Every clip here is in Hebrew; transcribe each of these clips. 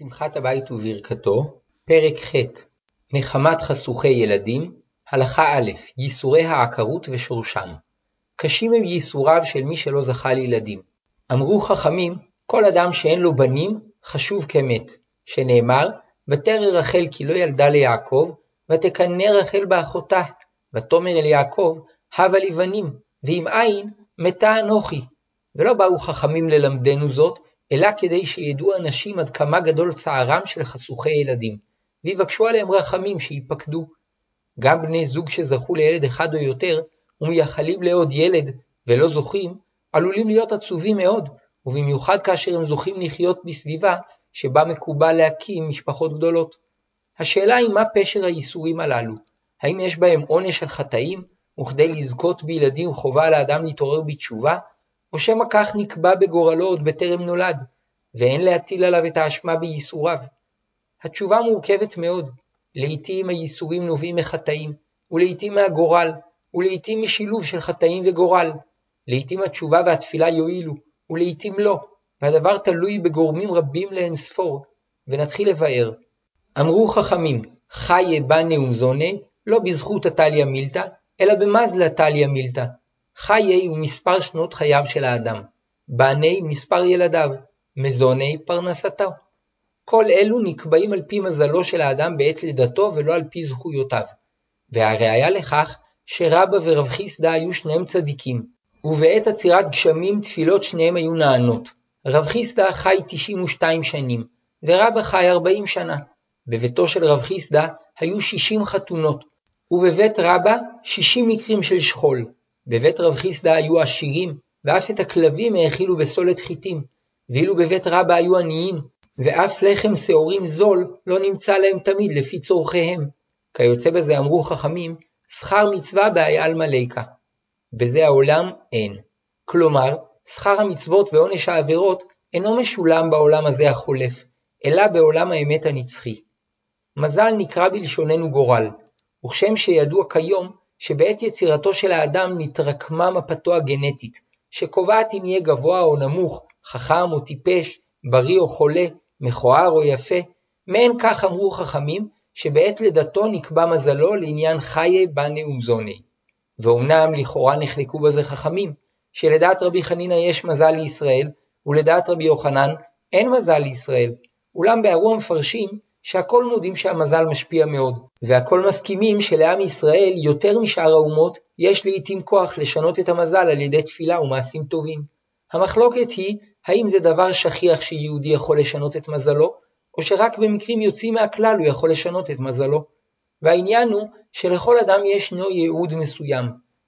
שמחת הבית וברכתו, פרק ח' נחמת חשוכי ילדים, הלכה א' ייסורי העקרות ושורשם. קשים הם ייסוריו של מי שלא זכה לילדים. אמרו חכמים, כל אדם שאין לו בנים, חשוב כמת, שנאמר, ותרא רחל כי לא ילדה ליעקב, ותקנא רחל באחותה, ותאמר אל יעקב, הבה לי בנים, ואם אין, מתה אנוכי. ולא באו חכמים ללמדנו זאת, אלא כדי שידעו אנשים עד כמה גדול צערם של חשוכי ילדים, ויבקשו עליהם רחמים שיפקדו. גם בני זוג שזכו לילד אחד או יותר, ומייחלים לעוד ילד, ולא זוכים, עלולים להיות עצובים מאוד, ובמיוחד כאשר הם זוכים לחיות בסביבה שבה מקובל להקים משפחות גדולות. השאלה היא מה פשר הייסורים הללו, האם יש בהם עונש של חטאים, וכדי לזכות בילדים חובה על האדם להתעורר בתשובה, או שמא כך נקבע בגורלו עוד בטרם נולד, ואין להטיל עליו את האשמה בייסוריו. התשובה מורכבת מאוד, לעתים הייסורים נובעים מחטאים, ולעתים מהגורל, ולעתים משילוב של חטאים וגורל. לעתים התשובה והתפילה יועילו, ולעתים לא, והדבר תלוי בגורמים רבים לאין ספור, ונתחיל לבאר. אמרו חכמים, חיה בנה ומזונה, לא בזכות הטליה מילתא, אלא במזלה טליה מילתא. חיי הוא מספר שנות חייו של האדם, בני מספר ילדיו, מזוני פרנסתו. כל אלו נקבעים על פי מזלו של האדם בעת לידתו ולא על פי זכויותיו. והראיה לכך שרבא ורב חיסדא היו שניהם צדיקים, ובעת עצירת גשמים תפילות שניהם היו נענות. רב חיסדא חי 92 שנים, ורבא חי 40 שנה. בביתו של רב חיסדא היו 60 חתונות, ובבית רבא 60 מקרים של שכול. בבית רב חיסדא היו עשירים, ואף את הכלבים האכילו בסולת חיטים, ואילו בבית רבא היו עניים, ואף לחם שעורים זול לא נמצא להם תמיד לפי צורכיהם. כיוצא בזה אמרו חכמים, שכר מצווה בעיל מליקה. בזה העולם אין. כלומר, שכר המצוות ועונש העבירות אינו משולם בעולם הזה החולף, אלא בעולם האמת הנצחי. מזל נקרא בלשוננו גורל, וכשם שידוע כיום שבעת יצירתו של האדם נתרקמה מפתו הגנטית, שקובעת אם יהיה גבוה או נמוך, חכם או טיפש, בריא או חולה, מכוער או יפה, מעין כך אמרו חכמים, שבעת לידתו נקבע מזלו לעניין חיי בני ומזוני. ואומנם לכאורה נחלקו בזה חכמים, שלדעת רבי חנינא יש מזל לישראל, ולדעת רבי יוחנן אין מזל לישראל, אולם בערו המפרשים שהכל מודים שהמזל משפיע מאוד, והכל מסכימים שלעם ישראל יותר משאר האומות יש לעיתים כוח לשנות את המזל על ידי תפילה ומעשים טובים. המחלוקת היא האם זה דבר שכיח שיהודי יכול לשנות את מזלו, או שרק במקרים יוצאים מהכלל הוא יכול לשנות את מזלו. והעניין הוא שלכל אדם ישנו ייעוד מסוים,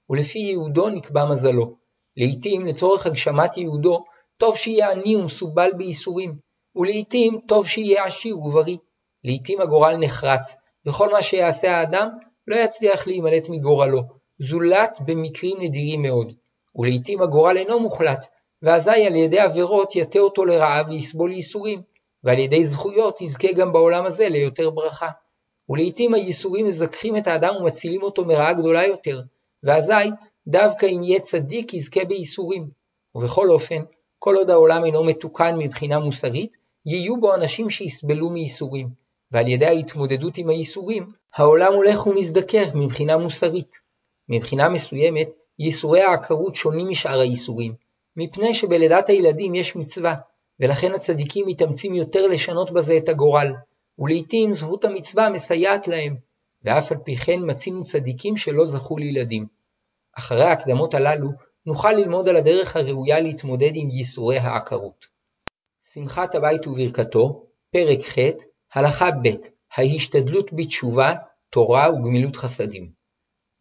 ולפי ייעודו נקבע מזלו. לעתים לצורך הגשמת ייעודו, טוב שיהיה עני ומסובל בייסורים, ולעתים טוב שיהיה עשיר ובריא. לעתים הגורל נחרץ, וכל מה שיעשה האדם לא יצליח להימלט מגורלו, זולת במקרים נדירים מאוד. ולעתים הגורל אינו מוחלט, ואזי על ידי עבירות יטה אותו לרעב ויסבול ייסורים, ועל ידי זכויות יזכה גם בעולם הזה ליותר ברכה. ולעתים הייסורים מזככים את האדם ומצילים אותו מרעה גדולה יותר, ואזי דווקא אם יהיה צדיק יזכה בייסורים. ובכל אופן, כל עוד העולם אינו מתוקן מבחינה מוסרית, יהיו בו אנשים שיסבלו מייסורים, ועל ידי ההתמודדות עם הייסורים, העולם הולך ומזדכך מבחינה מוסרית. מבחינה מסוימת, ייסורי העקרות שונים משאר הייסורים, מפני שבלידת הילדים יש מצווה, ולכן הצדיקים מתאמצים יותר לשנות בזה את הגורל, ולעיתים זכות המצווה מסייעת להם, ואף על פי כן מצינו צדיקים שלא זכו לילדים. אחרי ההקדמות הללו, נוכל ללמוד על הדרך הראויה להתמודד עם ייסורי העקרות. שמחת הבית וברכתו, פרק ח', הלכה ב' ההשתדלות בתשובה, תורה וגמילות חסדים.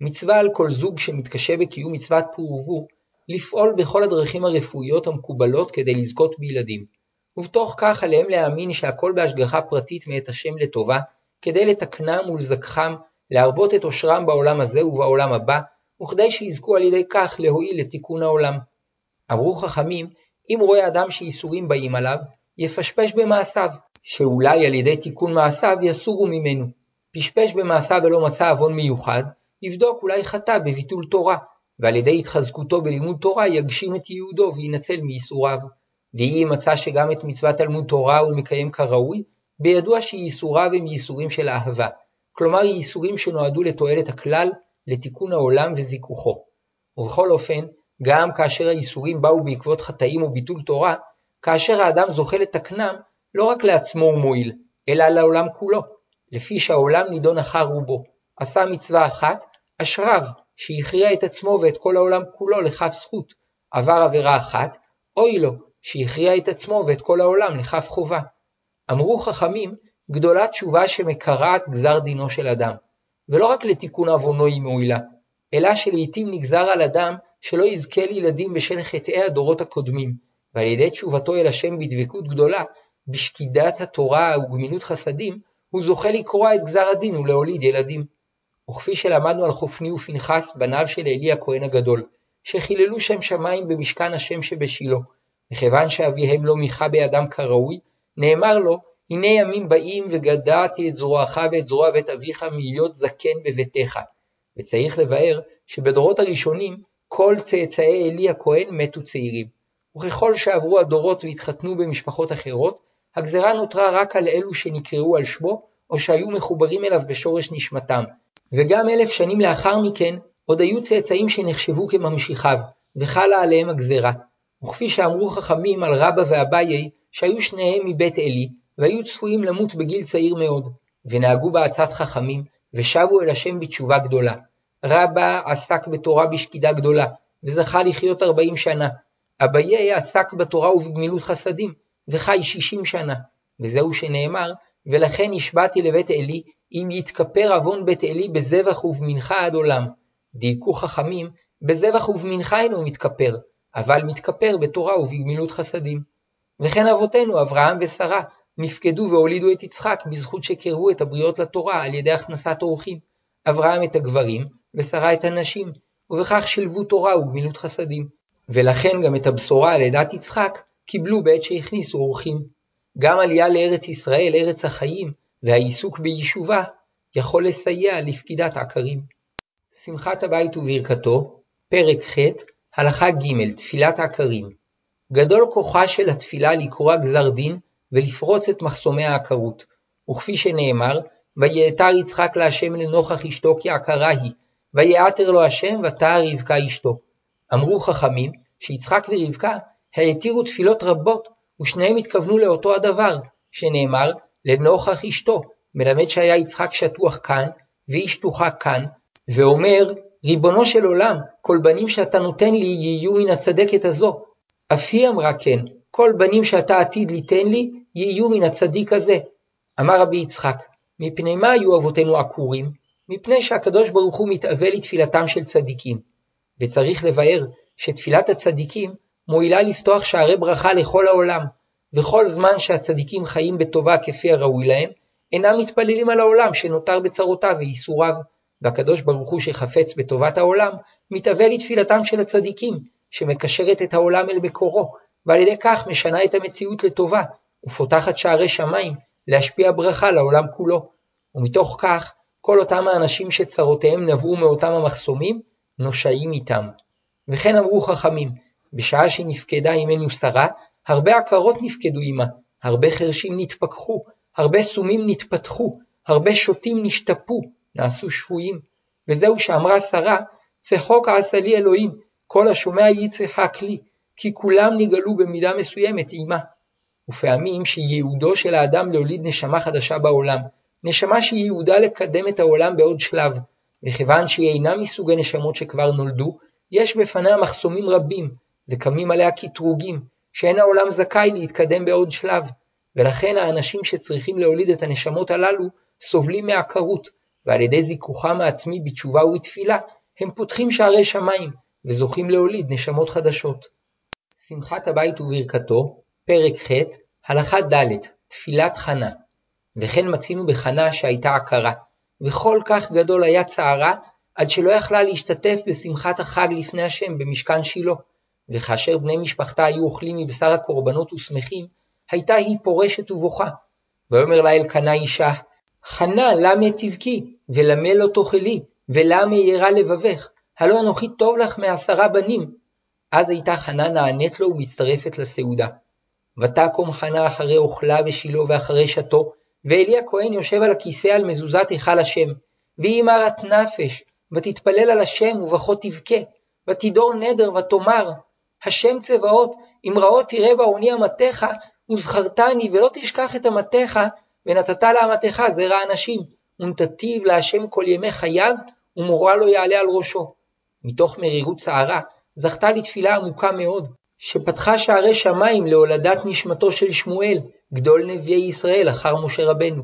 מצווה על כל זוג שמתקשה בקיום מצוות פור ורבו, לפעול בכל הדרכים הרפואיות המקובלות כדי לזכות בילדים, ובתוך כך עליהם להאמין שהכל בהשגחה פרטית מאת השם לטובה, כדי לתקנם ולזכחם, להרבות את עושרם בעולם הזה ובעולם הבא, וכדי שיזכו על ידי כך להועיל לתיקון העולם. אמרו חכמים, אם רואה אדם שאיסורים באים עליו, יפשפש במעשיו, שאולי על ידי תיקון מעשיו יסורו ממנו. פשפש במעשיו ולא מצא עוון מיוחד, יבדוק אולי חטא בביטול תורה, ועל ידי התחזקותו בלימוד תורה יגשים את ייעודו וינצל מייסוריו. ואם מצא שגם את מצוות תלמוד תורה הוא מקיים כראוי, בידוע שייסוריו הם ייסורים של אהבה, כלומר ייסורים שנועדו לתועלת הכלל, לתיקון העולם וזיכוכו. ובכל אופן, גם כאשר הייסורים באו בעקבות חטאים וביטול תורה, כאשר האדם זוכה לתקנם, לא רק לעצמו הוא מועיל, אלא לעולם כולו, לפי שהעולם נידון אחר רובו. עשה מצווה אחת, אשריו, שהכריע את עצמו ואת כל העולם כולו לכף זכות. עבר עבירה אחת, אוי לו, שהכריע את עצמו ואת כל העולם לכף חובה. אמרו חכמים, גדולה תשובה שמקרעת גזר דינו של אדם. ולא רק לתיקון עוונו היא מועילה, אלא שלעיתים נגזר על אדם שלא יזכה לילדים בשל חטאי הדורות הקודמים, ועל ידי תשובתו אל השם בדבקות גדולה, בשקידת התורה וגמילות חסדים, הוא זוכה לקרוע את גזר הדין ולהוליד ילדים. וכפי שלמדנו על חופני ופנחס, בניו של עלי הכהן הגדול, שחיללו שם שמיים במשכן השם שבשילה, וכיוון שאביהם לא מיכה בידם כראוי, נאמר לו, הנה ימים באים וגדעתי את זרועך ואת זרוע בית אביך מהיות זקן בביתך. וצריך לבאר שבדורות הראשונים כל צאצאי עלי הכהן מתו צעירים. וככל שעברו הדורות והתחתנו במשפחות אחרות, הגזרה נותרה רק על אלו שנקראו על שמו, או שהיו מחוברים אליו בשורש נשמתם. וגם אלף שנים לאחר מכן, עוד היו צאצאים שנחשבו כממשיכיו, וחלה עליהם הגזרה. וכפי שאמרו חכמים על רבא ואביי, שהיו שניהם מבית עלי, והיו צפויים למות בגיל צעיר מאוד, ונהגו בעצת חכמים, ושבו אל השם בתשובה גדולה. רבא עסק בתורה בשקידה גדולה, וזכה לחיות ארבעים שנה. אביי עסק בתורה ובגמילות חסדים, וחי שישים שנה. וזהו שנאמר, ולכן נשבעתי לבית עלי, אם יתכפר עוון בית עלי בזבח ובמנחה עד עולם. דייקו חכמים, בזבח ובמנחה אינו מתכפר, אבל מתכפר בתורה ובגמילות חסדים. וכן אבותינו, אברהם ושרה, נפקדו והולידו את יצחק בזכות שקרבו את הבריות לתורה על ידי הכנסת אורחים. אברהם את הגברים, ושרה את הנשים, ובכך שילבו תורה וגמילות חסדים. ולכן גם את הבשורה על לידת יצחק קיבלו בעת שהכניסו אורחים. גם עלייה לארץ ישראל, ארץ החיים, והעיסוק ביישובה, יכול לסייע לפקידת עקרים. שמחת הבית וברכתו, פרק ח', הלכה ג', תפילת עקרים. גדול כוחה של התפילה לקרוע גזר דין ולפרוץ את מחסומי העקרות, וכפי שנאמר, ויעתר יצחק להשם לנוכח אשתו כי עקרה היא, ויעתר לו השם ותער רבקה אשתו. אמרו חכמים שיצחק ורבקה העתירו תפילות רבות, ושניהם התכוונו לאותו הדבר, שנאמר לנוכח אשתו, מלמד שהיה יצחק שטוח כאן, והיא שטוחה כאן, ואומר, ריבונו של עולם, כל בנים שאתה נותן לי יהיו מן הצדקת הזו. אף היא אמרה כן, כל בנים שאתה עתיד ליתן לי, יהיו מן הצדיק הזה. אמר רבי יצחק, מפני מה היו אבותינו עקורים? מפני שהקדוש ברוך הוא מתאווה לתפילתם של צדיקים. וצריך לבאר שתפילת הצדיקים מועילה לפתוח שערי ברכה לכל העולם, וכל זמן שהצדיקים חיים בטובה כפי הראוי להם, אינם מתפללים על העולם שנותר בצרותיו וייסוריו, והקדוש ברוך הוא שחפץ בטובת העולם, מתאווה לתפילתם של הצדיקים, שמקשרת את העולם אל מקורו, ועל ידי כך משנה את המציאות לטובה, ופותחת שערי שמיים להשפיע ברכה לעולם כולו. ומתוך כך, כל אותם האנשים שצרותיהם נבעו מאותם המחסומים, נושעים איתם. וכן אמרו חכמים, בשעה שנפקדה עמנו שרה, הרבה עקרות נפקדו עמה, הרבה חרשים נתפכחו, הרבה סומים נתפתחו, הרבה שוטים נשתפו, נעשו שפויים. וזהו שאמרה שרה, צחוק עשה לי אלוהים, כל השומע יצחק לי, כי כולם נגאלו במידה מסוימת עמה. ופעמים שייעודו של האדם להוליד נשמה חדשה בעולם, נשמה שייעודה לקדם את העולם בעוד שלב, וכיוון שהיא אינה מסוג הנשמות שכבר נולדו, יש בפניה מחסומים רבים, וקמים עליה קטרוגים, שאין העולם זכאי להתקדם בעוד שלב, ולכן האנשים שצריכים להוליד את הנשמות הללו סובלים מעקרות, ועל ידי זיכוכם העצמי בתשובה ובתפילה, הם פותחים שערי שמיים, וזוכים להוליד נשמות חדשות. שמחת הבית וברכתו, פרק ח', הלכה ד', תפילת חנה. וכן מצינו בחנה שהייתה עקרה, וכל כך גדול היה צערה, עד שלא יכלה להשתתף בשמחת החג לפני השם במשכן שילה. וכאשר בני משפחתה היו אוכלים מבשר הקורבנות ושמחים, הייתה היא פורשת ובוכה. ויאמר לה אלקנה אישה, חנה, למה תבכי, ולמה לא תאכלי, ולמה ירא לבבך, הלא אנוכי טוב לך מעשרה בנים. אז הייתה חנה נענית לו ומצטרפת לסעודה. ותקום חנה אחרי אוכלה בשילה ואחרי שתו, ואלי הכהן יושב על הכיסא על מזוזת היכל השם. והיא מרת נפש, ותתפלל על השם ובכה תבכה, ותדור נדר ותאמר, השם צבאות, אם רעות תראה בעוני אמתך, וזכרתני ולא תשכח את אמתך, ונתת לאמתך זרע אנשים, ונתתיו להשם כל ימי חייו, ומורה לא יעלה על ראשו. מתוך מרירות צערה, זכתה לתפילה עמוקה מאוד, שפתחה שערי שמיים להולדת נשמתו של שמואל, גדול נביאי ישראל אחר משה רבנו.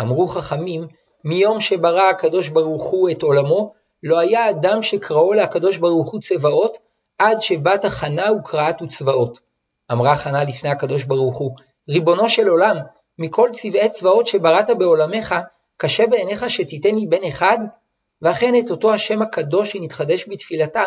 אמרו חכמים, מיום שברא הקדוש ברוך הוא את עולמו, לא היה אדם שקראו לקדוש ברוך הוא צבאות, עד שבת החנה וקראת וצבאות. אמרה חנה לפני הקדוש ברוך הוא, ריבונו של עולם, מכל צבעי צבאות שבראת בעולמך, קשה בעיניך שתיתן לי בן אחד? ואכן את אותו השם הקדוש שנתחדש בתפילתה,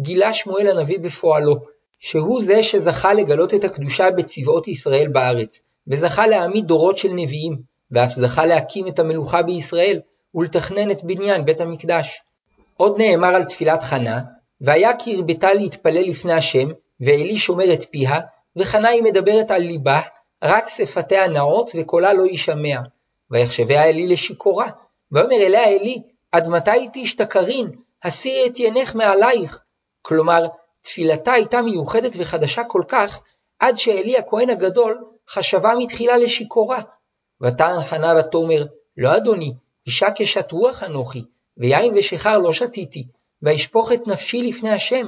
גילה שמואל הנביא בפועלו, שהוא זה שזכה לגלות את הקדושה בצבאות ישראל בארץ, וזכה להעמיד דורות של נביאים, ואף זכה להקים את המלוכה בישראל, ולתכנן את בניין בית המקדש. עוד נאמר על תפילת חנה, והיה כי הרבתה להתפלל לפני השם, ועלי שומר את פיה, וחנה היא מדברת על ליבה, רק שפתיה נאות וקולה לא יישמע. ויחשביה אלי לשיכורה, ויאמר אליה אלי, עד מתי תשתכרין, הסירי את ינך מעלייך. כלומר, תפילתה הייתה מיוחדת וחדשה כל כך, עד שאלי הכהן הגדול חשבה מתחילה לשיכורה. ותען חנה ותאמר, לא אדוני, אישה קשת רוח אנוכי, ויין ושיכר לא שתיתי, ואשפוך את נפשי לפני השם.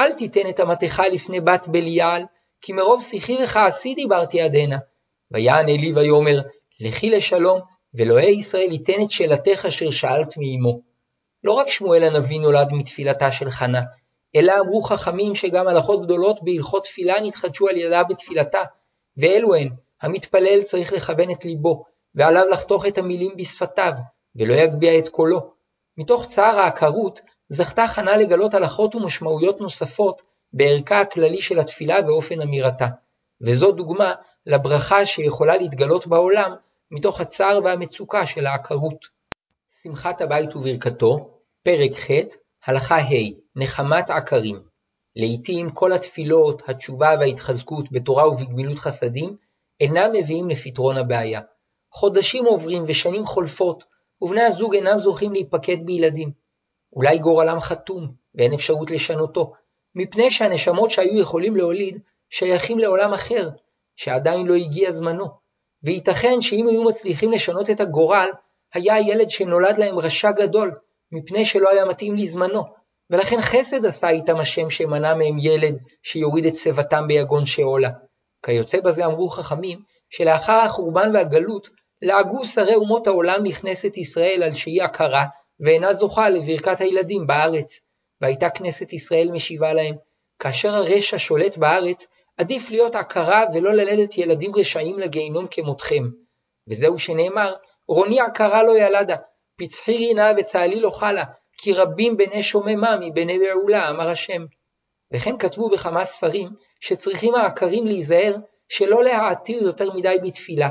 אל תיתן את אמתך לפני בת בליעל, כי מרוב שיחי וכעסי דיברתי עדנה. ויען אלי ויאמר, לכי לשלום, ואלוהי ישראל ייתן את שאלתך אשר שאלת מאמו. לא רק שמואל הנביא נולד מתפילתה של חנה, אלא אמרו חכמים שגם הלכות גדולות בהלכות תפילה נתחדשו על ידה בתפילתה, ואלו הן, המתפלל צריך לכוון את ליבו, ועליו לחתוך את המילים בשפתיו, ולא יגביה את קולו. מתוך צער העקרות, זכתה חנה לגלות הלכות ומשמעויות נוספות בערכה הכללי של התפילה ואופן אמירתה. וזו דוגמה לברכה שיכולה להתגלות בעולם מתוך הצער והמצוקה של העקרות. שמחת הבית וברכתו, פרק ח', הלכה ה', נחמת עקרים. לעתים כל התפילות, התשובה וההתחזקות בתורה ובגמילות חסדים אינם מביאים לפתרון הבעיה. חודשים עוברים ושנים חולפות, ובני הזוג אינם זוכים להיפקד בילדים. אולי גורלם חתום, ואין אפשרות לשנותו, מפני שהנשמות שהיו יכולים להוליד שייכים לעולם אחר, שעדיין לא הגיע זמנו. וייתכן שאם היו מצליחים לשנות את הגורל, היה הילד שנולד להם רשע גדול, מפני שלא היה מתאים לזמנו, ולכן חסד עשה איתם השם שמנע מהם ילד שיוריד את שיבתם ביגון שאולה. כיוצא בזה אמרו חכמים, שלאחר החורבן והגלות, לעגו שרי אומות העולם לכנסת ישראל על שהיא עקרה, ואינה זוכה לברכת הילדים בארץ. והייתה כנסת ישראל משיבה להם, כאשר הרשע שולט בארץ, עדיף להיות עקרה ולא ללדת ילדים רשעים לגיהינום כמותכם. וזהו שנאמר, רוני עקרה לא ילדה, פצחי רינה וצהלי לא חלה, כי רבים בני שוממה מבני בעולה, אמר השם. וכן כתבו בכמה ספרים, שצריכים העקרים להיזהר שלא להעתיר יותר מדי בתפילה,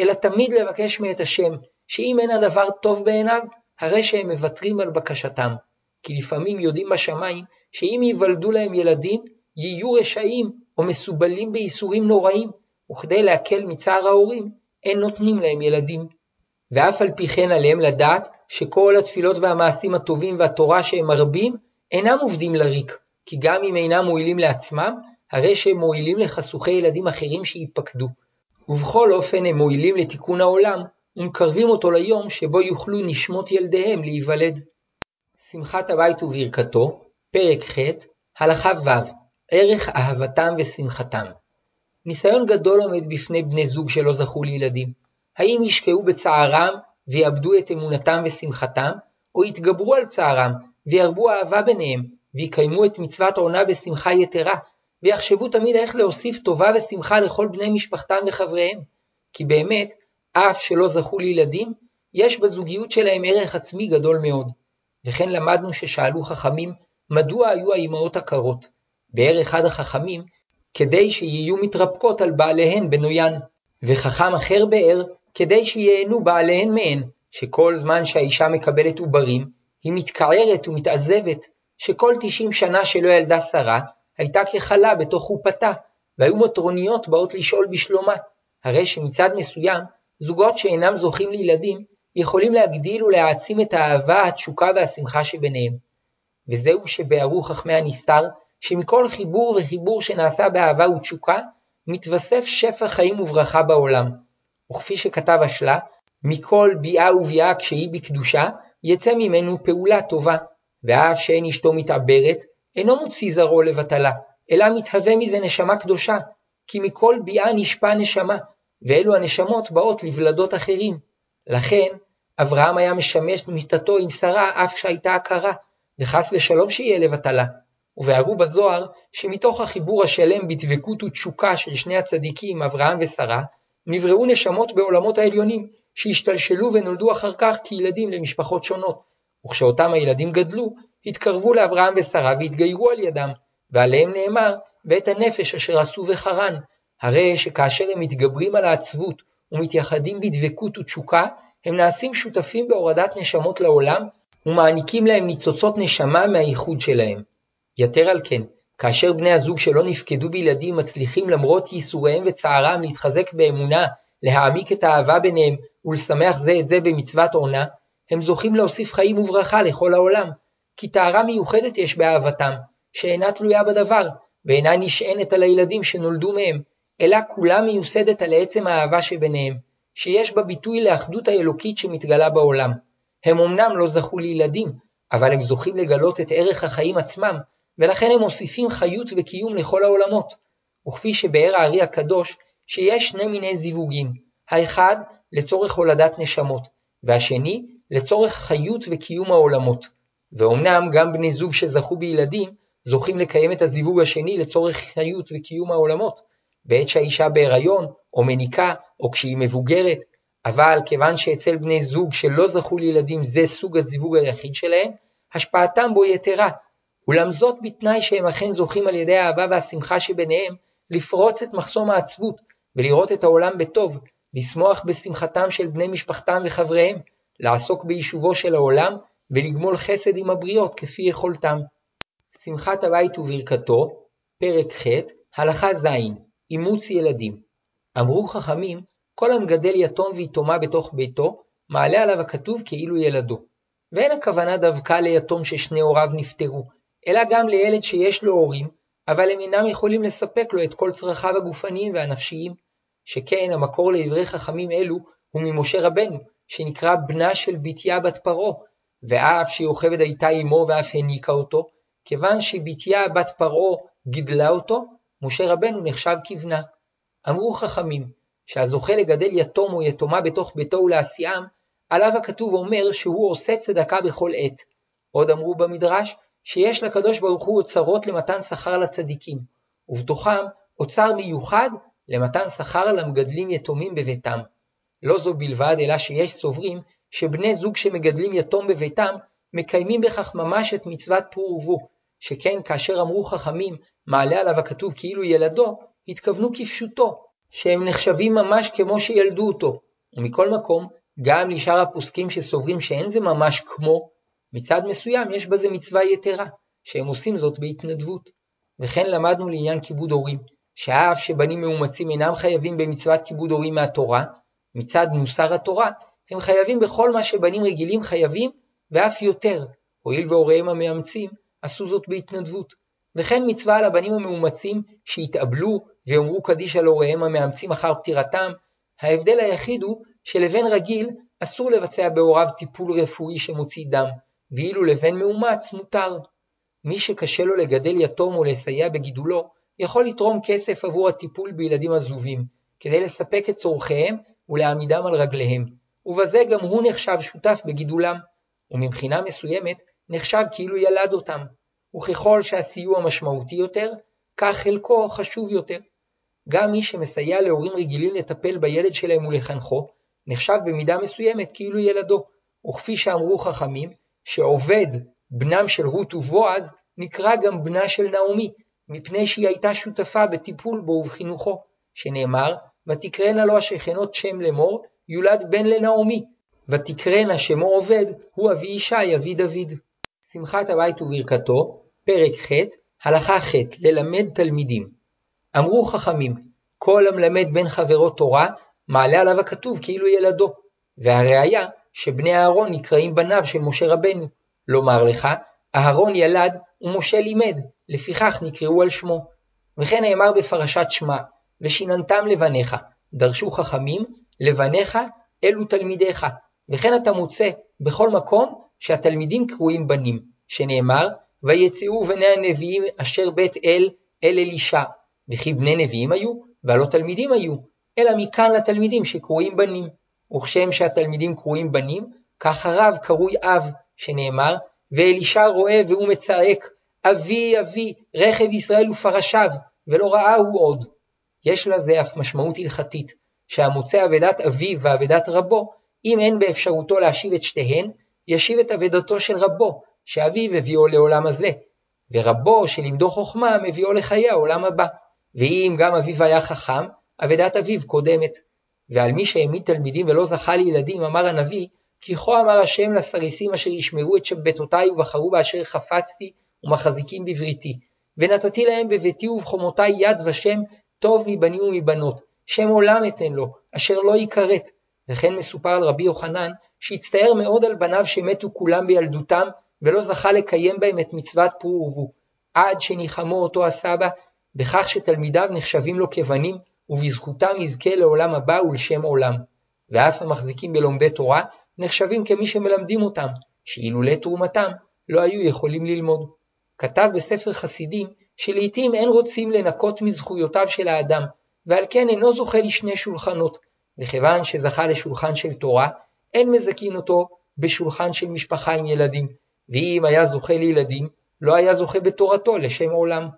אלא תמיד לבקש מאת השם, שאם אין הדבר טוב בעיניו, הרי שהם מוותרים על בקשתם. כי לפעמים יודעים בשמיים, שאם ייוולדו להם ילדים, יהיו רשעים או מסובלים בייסורים נוראים, וכדי להקל מצער ההורים, אין נותנים להם ילדים. ואף על פי כן עליהם לדעת שכל התפילות והמעשים הטובים והתורה שהם מרבים, אינם עובדים לריק, כי גם אם אינם מועילים לעצמם, הרי שהם מועילים לחסוכי ילדים אחרים שייפקדו. ובכל אופן הם מועילים לתיקון העולם, ומקרבים אותו ליום שבו יוכלו נשמות ילדיהם להיוולד. שמחת הבית וברכתו, פרק ח', הלכה ו', ערך אהבתם ושמחתם. ניסיון גדול עומד בפני בני זוג שלא זכו לילדים. האם ישקעו בצערם ויאבדו את אמונתם ושמחתם, או יתגברו על צערם וירבו אהבה ביניהם, ויקיימו את מצוות עונה בשמחה יתרה, ויחשבו תמיד איך להוסיף טובה ושמחה לכל בני משפחתם וחבריהם. כי באמת, אף שלא זכו לילדים, יש בזוגיות שלהם ערך עצמי גדול מאוד. וכן למדנו ששאלו חכמים, מדוע היו האמהות עקרות? בערך אחד החכמים, כדי שיהיו מתרפקות על בעליהן בנוין. וחכם אחר באר, כדי שיהנו בעליהן מהן, שכל זמן שהאישה מקבלת עוברים, היא מתקערת ומתעזבת, שכל תשעים שנה שלא ילדה שרה, הייתה כחלה בתוך חופתה, והיו מטרוניות באות לשאול בשלומה, הרי שמצד מסוים, זוגות שאינם זוכים לילדים יכולים להגדיל ולהעצים את האהבה, התשוקה והשמחה שביניהם. וזהו שבערו חכמי הנסתר, שמכל חיבור וחיבור שנעשה באהבה ותשוקה, מתווסף שפע חיים וברכה בעולם. וכפי שכתב השלה, מכל ביאה וביאה כשהיא בקדושה, יצא ממנו פעולה טובה, ואף שאין אשתו מתעברת, אינו מוציא זרעו לבטלה, אלא מתהווה מזה נשמה קדושה, כי מכל ביאה נשפע נשמה, ואלו הנשמות באות לבלדות אחרים. לכן, אברהם היה משמש מיתתו עם שרה אף שהייתה עקרה, וחס ושלום שיהיה לבטלה. ובהרו בזוהר, שמתוך החיבור השלם בדבקות ותשוקה של שני הצדיקים, אברהם ושרה, נבראו נשמות בעולמות העליונים, שהשתלשלו ונולדו אחר כך כילדים למשפחות שונות, וכשאותם הילדים גדלו, התקרבו לאברהם ושרה והתגיירו על ידם, ועליהם נאמר, ואת הנפש אשר עשו וחרן, הרי שכאשר הם מתגברים על העצבות ומתייחדים בדבקות ותשוקה, הם נעשים שותפים בהורדת נשמות לעולם, ומעניקים להם ניצוצות נשמה מהייחוד שלהם. יתר על כן, כאשר בני הזוג שלא נפקדו בילדים מצליחים למרות ייסוריהם וצערם להתחזק באמונה, להעמיק את האהבה ביניהם ולשמח זה את זה במצוות עונה, הם זוכים להוסיף חיים וברכה לכל העולם, כי טהרה מיוחדת יש באהבתם, שאינה תלויה בדבר, ואינה נשענת על הילדים שנולדו מהם, אלא כולה מיוסדת על עצם האהבה שביניהם, שיש בה ביטוי לאחדות האלוקית שמתגלה בעולם. הם אמנם לא זכו לילדים, אבל הם זוכים לגלות את ערך החיים עצמם, ולכן הם מוסיפים חיות וקיום לכל העולמות. וכפי שבאר הארי הקדוש, שיש שני מיני זיווגים, האחד לצורך הולדת נשמות, והשני לצורך חיות וקיום העולמות. ואומנם גם בני זוג שזכו בילדים, זוכים לקיים את הזיווג השני לצורך חיות וקיום העולמות, בעת שהאישה בהיריון, או מניקה, או כשהיא מבוגרת, אבל כיוון שאצל בני זוג שלא זכו לילדים זה סוג הזיווג היחיד שלהם, השפעתם בו יתרה, אולם זאת בתנאי שהם אכן זוכים על ידי האהבה והשמחה שביניהם לפרוץ את מחסום העצבות, ולראות את העולם בטוב, לשמוח בשמחתם של בני משפחתם וחבריהם, לעסוק ביישובו של העולם, ולגמול חסד עם הבריות כפי יכולתם. שמחת הבית וברכתו, פרק ח', הלכה ז', אימוץ ילדים. אמרו חכמים, כל המגדל יתום ויתומה בתוך ביתו, מעלה עליו הכתוב כאילו ילדו. ואין הכוונה דווקא ליתום ששני הוריו נפטרו, אלא גם לילד שיש לו הורים, אבל הם אינם יכולים לספק לו את כל צרכיו הגופניים והנפשיים. שכן המקור לדברי חכמים אלו הוא ממשה רבנו, שנקרא בנה של בתיה בת פרעה, ואף שיוכבד הייתה אמו ואף הניקה אותו, כיוון שבתיה בת פרעה גידלה אותו, משה רבנו נחשב כבנה. אמרו חכמים, שהזוכה לגדל יתום או יתומה בתוך ביתו ולהסיעם, עליו הכתוב אומר שהוא עושה צדקה בכל עת. עוד אמרו במדרש, שיש לקדוש ברוך הוא אוצרות למתן שכר לצדיקים, ובתוכם אוצר מיוחד למתן שכר למגדלים יתומים בביתם. לא זו בלבד, אלא שיש סוברים שבני זוג שמגדלים יתום בביתם, מקיימים בכך ממש את מצוות פרו ורבו, שכן כאשר אמרו חכמים מעלה עליו הכתוב כאילו ילדו, התכוונו כפשוטו, שהם נחשבים ממש כמו שילדו אותו. ומכל מקום, גם לשאר הפוסקים שסוברים שאין זה ממש כמו, מצד מסוים יש בזה מצווה יתרה, שהם עושים זאת בהתנדבות. וכן למדנו לעניין כיבוד הורים, שאף שבנים מאומצים אינם חייבים במצוות כיבוד הורים מהתורה, מצד מוסר התורה, הם חייבים בכל מה שבנים רגילים חייבים, ואף יותר, הואיל והוריהם המאמצים עשו זאת בהתנדבות. וכן מצווה על הבנים המאומצים שיתאבלו ויאמרו קדיש על הוריהם המאמצים אחר פטירתם, ההבדל היחיד הוא שלבן רגיל אסור לבצע בהוריו טיפול רפואי שמוציא דם, ואילו לבן מאומץ מותר. מי שקשה לו לגדל יתום או לסייע בגידולו, יכול לתרום כסף עבור הטיפול בילדים עזובים, כדי לספק את צורכיהם ולהעמידם על רגליהם, ובזה גם הוא נחשב שותף בגידולם, ומבחינה מסוימת נחשב כאילו ילד אותם, וככל שהסיוע משמעותי יותר, כך חלקו חשוב יותר. גם מי שמסייע להורים רגילים לטפל בילד שלהם ולחנכו, נחשב במידה מסוימת כאילו ילדו, וכפי שאמרו חכמים, שעובד, בנם של רות ובועז, נקרא גם בנה של נעמי, מפני שהיא הייתה שותפה בטיפול בו ובחינוכו, שנאמר, ותקראנה לו השכנות שם לאמור, יולד בן לנעמי, ותקראנה שמו עובד, הוא אבי ישי אבי דוד. שמחת הבית וברכתו, פרק ח', הלכה ח', ללמד תלמידים. אמרו חכמים, כל המלמד בן חברו תורה, מעלה עליו הכתוב כאילו ילדו. והראיה שבני אהרון נקראים בניו של משה רבנו. לומר לך, אהרון ילד ומשה לימד, לפיכך נקראו על שמו. וכן נאמר בפרשת שמע, ושיננתם לבניך, דרשו חכמים, לבניך אלו תלמידיך. וכן אתה מוצא בכל מקום שהתלמידים קרויים בנים, שנאמר, ויצאו בני הנביאים אשר בית אל אל אלישע, וכי בני נביאים היו, והלא תלמידים היו, אלא מכאן לתלמידים שקרויים בנים. וכשם שהתלמידים קרויים בנים, כך הרב קרוי אב, שנאמר, ואלישע רואה והוא מצעק, אבי אבי רכב ישראל ופרשיו, ולא ראה הוא עוד. יש לזה אף משמעות הלכתית, שהמוצא אבדת אביו ואבדת רבו, אם אין באפשרותו להשיב את שתיהן, ישיב את אבדתו של רבו, שאביו הביאו לעולם הזה, ורבו שלימדו חוכמה מביאו לחיי העולם הבא. ואם גם אביו היה חכם, אבדת אביו קודמת. ועל מי שהעמיד תלמידים ולא זכה לילדים, אמר הנביא, כי כה אמר השם לסריסים אשר ישמרו את שבתותי ובחרו באשר חפצתי ומחזיקים בבריתי. ונתתי להם בביתי ובחומותי יד ושם טוב מבנים ומבנות, שם עולם אתן לו, אשר לא יכרת. וכן מסופר על רבי יוחנן, שהצטער מאוד על בניו שמתו כולם בילדותם, ולא זכה לקיים בהם את מצוות פרו ורבו, עד שניחמו אותו הסבא, בכך שתלמידיו נחשבים לו כבנים, ובזכותם יזכה לעולם הבא ולשם עולם. ואף המחזיקים בלומדי תורה, נחשבים כמי שמלמדים אותם, שאילולא תרומתם, לא היו יכולים ללמוד. כתב בספר חסידים, שלעיתים אין רוצים לנקות מזכויותיו של האדם, ועל כן אינו זוכה לשני שולחנות, וכיוון שזכה לשולחן של תורה, אין מזכין אותו בשולחן של משפחה עם ילדים, ואם היה זוכה לילדים, לא היה זוכה בתורתו לשם עולם.